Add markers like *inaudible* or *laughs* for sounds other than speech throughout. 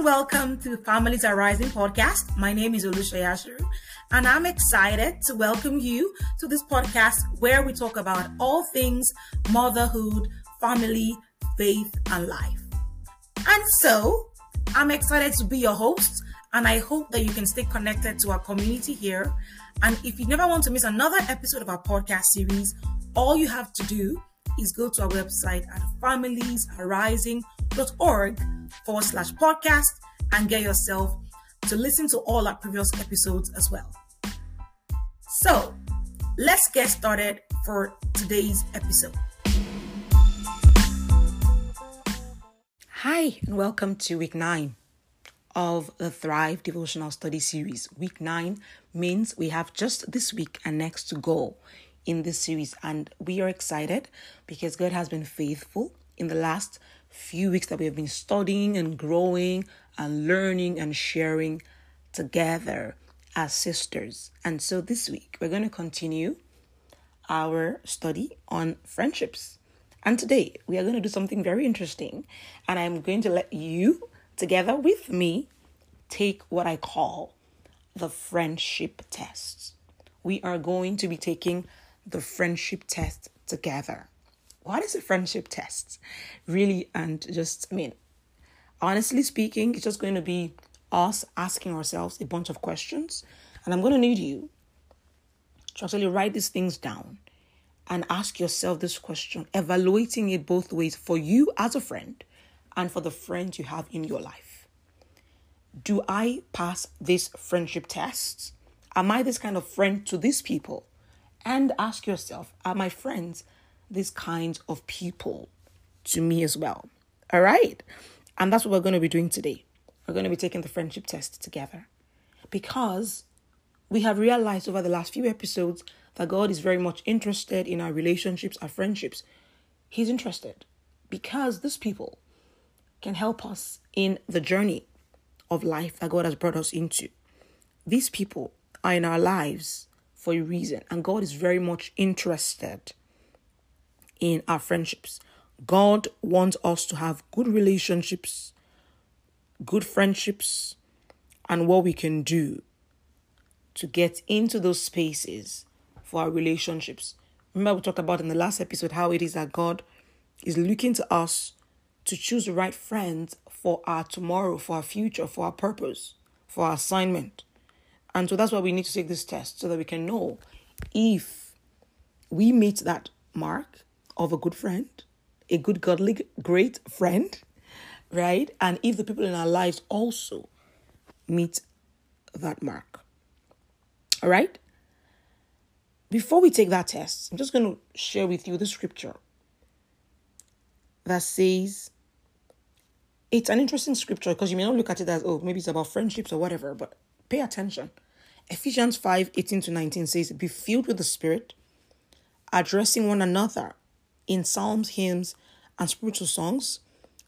and welcome to Families Arising podcast. My name is Olusha Yashiru, and I'm excited to welcome you to this podcast where we talk about all things motherhood, family, faith, and life. And so, I'm excited to be your host, and I hope that you can stay connected to our community here. And if you never want to miss another episode of our podcast series, all you have to do is go to our website at familiesarising.org forward slash podcast and get yourself to listen to all our previous episodes as well. So let's get started for today's episode. Hi, and welcome to week nine of the Thrive Devotional Study Series. Week nine means we have just this week and next to go in this series, and we are excited because God has been faithful in the last few weeks that we have been studying and growing and learning and sharing together as sisters. And so this week, we're going to continue our study on friendships. And today, we are going to do something very interesting. And I'm going to let you, together with me, take what I call the friendship test. We are going to be taking the friendship test together what is a friendship test? Really, and just, I mean, honestly speaking, it's just going to be us asking ourselves a bunch of questions. And I'm going to need you to actually write these things down and ask yourself this question, evaluating it both ways for you as a friend and for the friends you have in your life. Do I pass this friendship test? Am I this kind of friend to these people? And ask yourself, are my friends these kinds of people to me as well. All right. And that's what we're going to be doing today. We're going to be taking the friendship test together because we have realized over the last few episodes that God is very much interested in our relationships, our friendships. He's interested because these people can help us in the journey of life that God has brought us into. These people are in our lives for a reason, and God is very much interested in our friendships. God wants us to have good relationships, good friendships, and what we can do to get into those spaces for our relationships. Remember, we talked about in the last episode how it is that God is looking to us to choose the right friends for our tomorrow, for our future, for our purpose, for our assignment. And so that's why we need to take this test so that we can know if we meet that mark of a good friend, a good, godly, great friend, right? And if the people in our lives also meet that mark. All right? Before we take that test, I'm just going to share with you the scripture that says, it's an interesting scripture because you may not look at it as, oh, maybe it's about friendships or whatever, but pay attention. Ephesians 5 18 to 19 says, Be filled with the Spirit, addressing one another in psalms, hymns, and spiritual songs,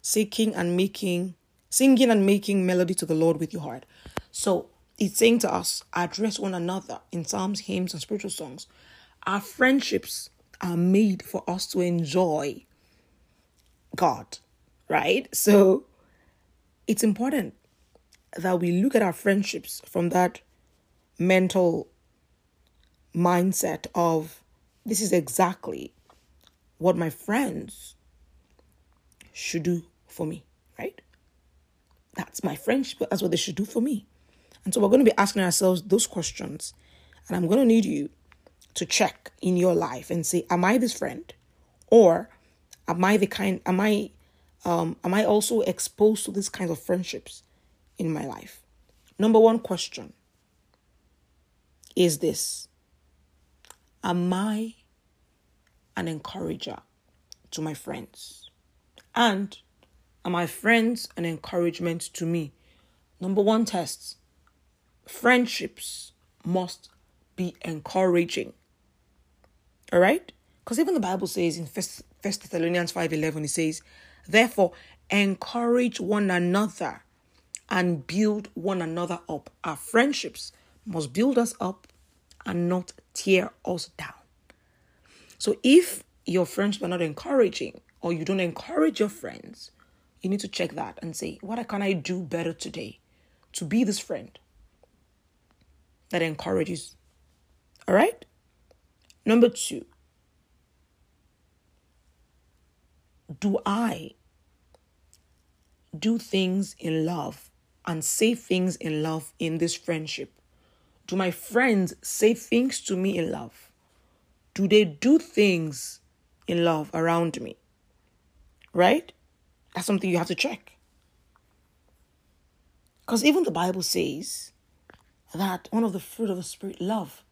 seeking and making, singing and making melody to the Lord with your heart. So it's saying to us, address one another in psalms, hymns, and spiritual songs. Our friendships are made for us to enjoy God, right? *laughs* So it's important that we look at our friendships from that mental mindset of this is exactly what my friends should do for me, right? That's my friendship. That's what they should do for me. And so we're going to be asking ourselves those questions. And I'm going to need you to check in your life and say, Am I this friend? Or am I the kind, am I, um, am I also exposed to these kinds of friendships in my life? Number one question is this Am I an encourager to my friends? And are my friends an encouragement to me? Number one test friendships must be encouraging. All right? Because even the Bible says in First, Thessalonians 5:11 it says, "Therefore encourage one another and build one another up. Our friendships must build us up and not tear us down." So if your friends are not encouraging or you don't encourage your friends, You need to check that and say, what can I do better today to be this friend that encourages? All right? Number two, do I do things in love and say things in love in this friendship? Do my friends say things to me in love? Do they do things in love around me? Right? That's something you have to check. Because even the Bible says that one of the fruit of the Spirit, love,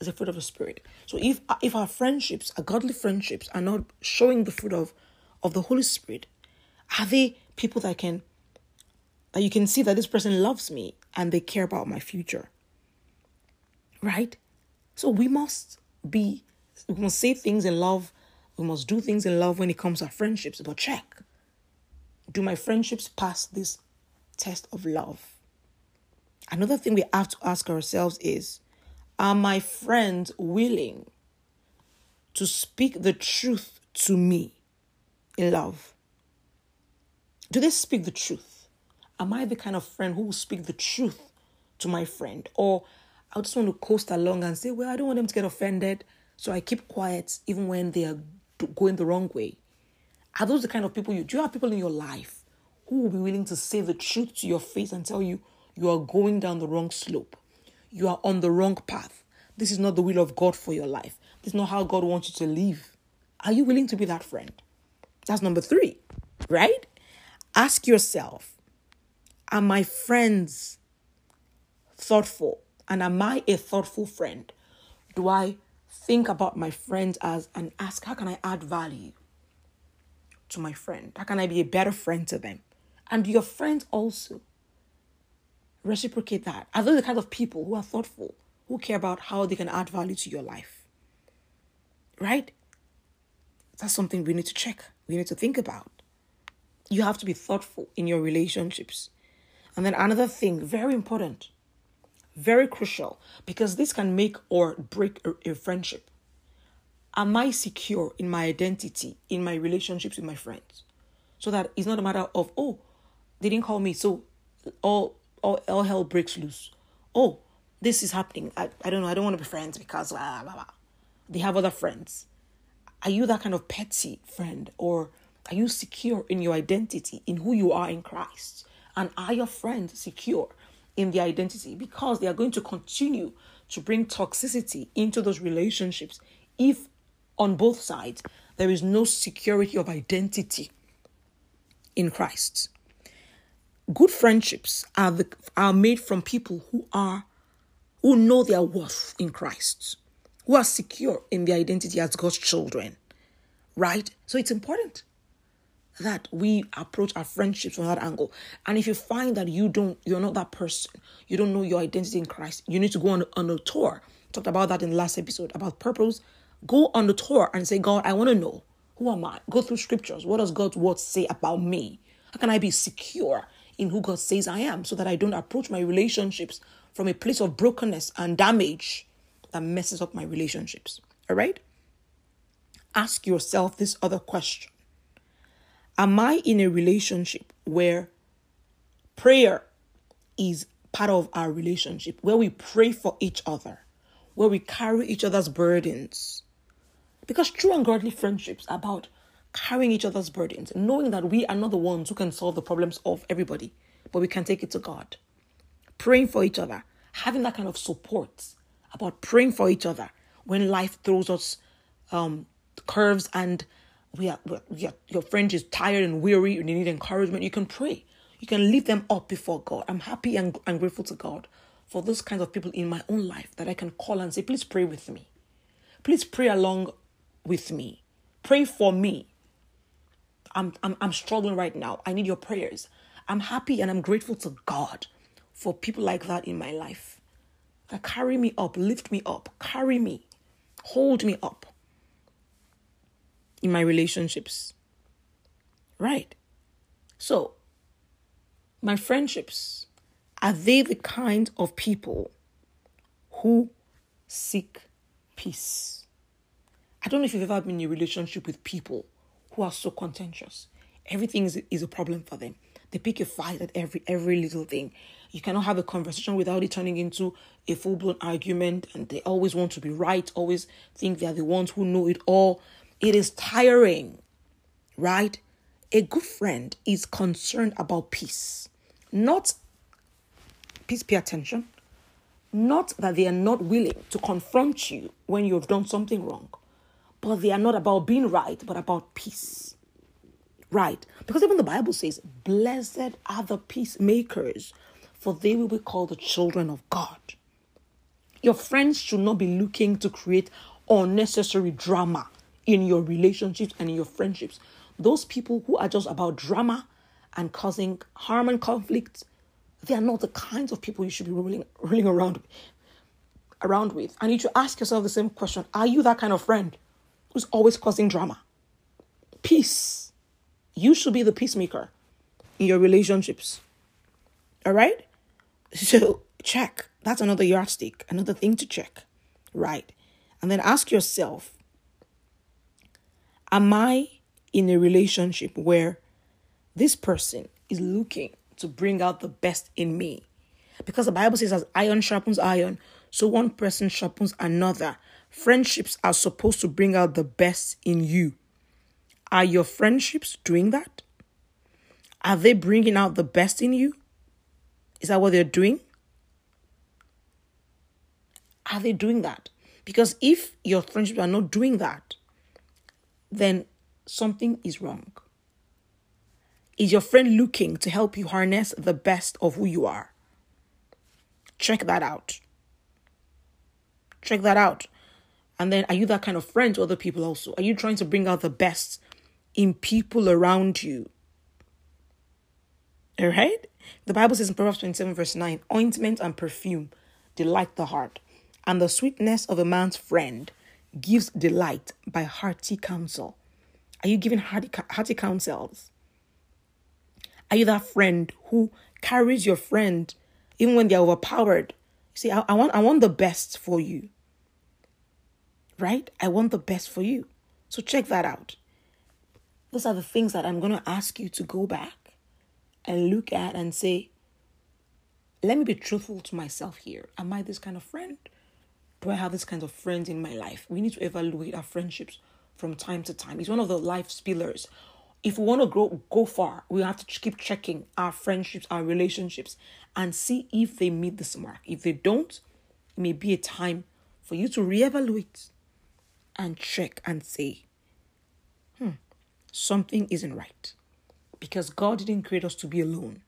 is a fruit of the Spirit. So if if our friendships, our godly friendships, are not showing the fruit of, of the Holy Spirit, are they people that can that you can see that this person loves me and they care about my future? Right? So we must be we must say things in love. We must do things in love when it comes to friendships. But check. Do my friendships pass this test of love? Another thing we have to ask ourselves is Are my friends willing to speak the truth to me in love? Do they speak the truth? Am I the kind of friend who will speak the truth to my friend? Or I just want to coast along and say, Well, I don't want them to get offended. So I keep quiet even when they are going the wrong way. Are those the kind of people you do you have people in your life who will be willing to say the truth to your face and tell you you are going down the wrong slope? You are on the wrong path. This is not the will of God for your life. This is not how God wants you to live. Are you willing to be that friend? That's number three, right? Ask yourself Are my friends thoughtful? And am I a thoughtful friend? Do I think about my friends as and ask how can I add value to my friend? How can I be a better friend to them? And your friends also reciprocate that. Are those the kind of people who are thoughtful, who care about how they can add value to your life? Right? That's something we need to check. We need to think about. You have to be thoughtful in your relationships. And then another thing, very important, very crucial because this can make or break a, a friendship. Am I secure in my identity, in my relationships with my friends? So that it's not a matter of, oh, they didn't call me, so all, all, all hell breaks loose. Oh, this is happening. I, I don't know. I don't want to be friends because blah, blah, blah. they have other friends. Are you that kind of petty friend? Or are you secure in your identity, in who you are in Christ? And are your friends secure in their identity because they are going to continue to bring toxicity into those relationships if on both sides there is no security of identity in Christ. Good friendships are the, are made from people who are who know their worth in Christ, who are secure in their identity as God's children. Right? So it's important that we approach our friendships from that angle. And if you find that you don't, you're not that person, you don't know your identity in Christ, you need to go on, on a tour. Talked about that in the last episode about purpose. Go on the tour and say, God, I want to know who am I? Go through scriptures. What does God's word say about me? How can I be secure in who God says I am so that I don't approach my relationships from a place of brokenness and damage that messes up my relationships? All right? Ask yourself this other question Am I in a relationship where prayer is part of our relationship, where we pray for each other, where we carry each other's burdens? Because true and godly friendships are about carrying each other's burdens, knowing that we are not the ones who can solve the problems of everybody, but we can take it to God. Praying for each other, having that kind of support about praying for each other when life throws us um, curves and we are, we are, your friend is tired and weary and they need encouragement, you can pray. You can lift them up before God. I'm happy and, grateful to God for those kinds of people in my own life that I can call and say, please pray with me. Please pray along with me. Pray for me. I'm, I'm, I'm struggling right now. I need your prayers. I'm happy and I'm grateful to God for people like that in my life that carry me up, lift me up, carry me, hold me up in my relationships. Right. So, my friendships, are they the kind of people who seek peace? I don't know if you've ever been in a relationship with people who are so contentious. Everything is, is a problem for them. They pick a fight at every every little thing. You cannot have a conversation without it turning into a full blown argument, and they always want to be right, always think they are the ones who know it all. It is tiring, right? A good friend is concerned about peace, not please pay attention. Not that they are not willing to confront you when you have done something wrong, but they are not about being right, but about peace. Right? Because even the Bible says, Blessed are the peacemakers, for they will be called the children of God. Your friends should not be looking to create unnecessary drama in your relationships and in your friendships. Those people who are just about drama and causing harm and conflict, they are not the kinds of people you should be rolling, around, around with. And you should ask yourself the same question Are you that kind of friend who's always causing drama? Peace. You should be the peacemaker in your relationships. All right? So check. That's another yardstick, another thing to check. Right. And then ask yourself Am I in a relationship where this person is looking to bring out the best in me. Because the Bible says, as iron sharpens iron, so one person sharpens another. Friendships are supposed to bring out the best in you. Are your friendships doing that? Are they bringing out the best in you? Is that what they're doing? Are they doing that? Because if your friendships are not doing that, then something is wrong. Is your friend looking to help you harness the best of who you are? Check that out. Check that out. And then, are you that kind of friend to other people also? Are you trying to bring out the best in people around you? All right? The Bible says in Proverbs 27, verse 9 ointment and perfume delight the heart, and the sweetness of a man's friend gives delight by hearty counsel. Are you giving hearty, hearty counsels? Are you that friend who carries your friend even when they're overpowered? See, I, I want I want the best for you. Right? I want the best for you. So check that out. Those are the things that I'm going to ask you to go back and look at and say, let me be truthful to myself here. Am I this kind of friend? Do I have this kind of friends in my life? We need to evaluate our friendships from time to time. It's one of the life pillars. If we want to grow go far we have to keep checking our friendships our relationships and see if they meet this mark. If they don't it may be a time for you to reevaluate and check and say hmm something isn't right. Because god didn't create us to be alone.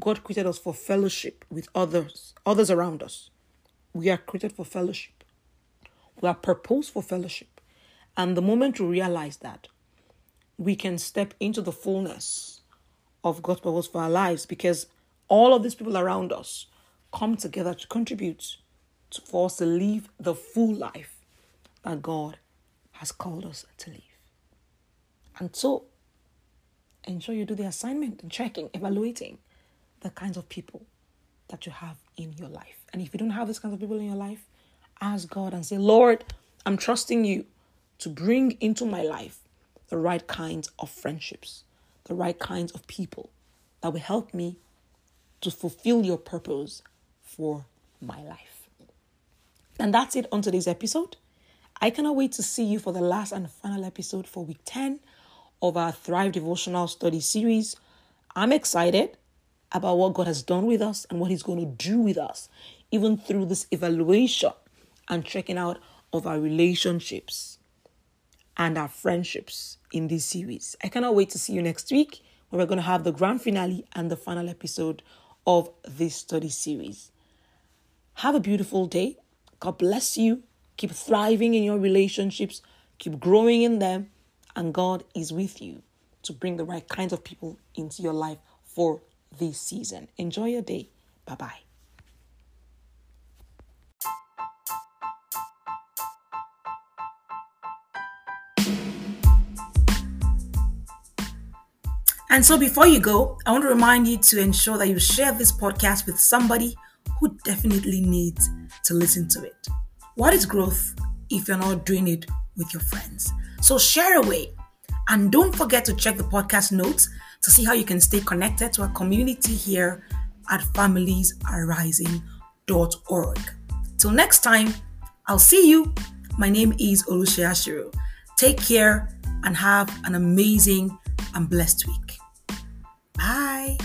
God created us for fellowship with others others around us we are created for fellowship we are purposed for fellowship and the moment we realize that we can step into the fullness of God's purpose for our lives because all of these people around us come together to contribute to, for us to live the full life that God has called us to live. And so, ensure you do the assignment and checking, evaluating the kinds of people that you have in your life. And if you don't have these kinds of people in your life, ask God and say, Lord, I'm trusting you to bring into my life the right kinds of friendships, the right kinds of people that will help me to fulfill your purpose for my life. And that's it on today's episode. I cannot wait to see you for the last and final episode for week 10 of our Thrive Devotional Study series. I'm excited about what God has done with us and what He's going to do with us, even through this evaluation and checking out of our relationships and our friendships in this series. I cannot wait to see you next week where we're going to have the grand finale and the final episode of this study series. Have a beautiful day. God bless you. Keep thriving in your relationships, keep growing in them, and God is with you to bring the right kinds of people into your life for this season. Enjoy your day. Bye bye. And so before you go, I want to remind you to ensure that you share this podcast with somebody who definitely needs to listen to it. What is growth if you're not doing it with your friends? So share away And don't forget to check the podcast notes to see how you can stay connected to our community here at familiesarising.org. Till next time, I'll see you. My name is Olushia Shiro. Take care and have an amazing and blessed week. Bye.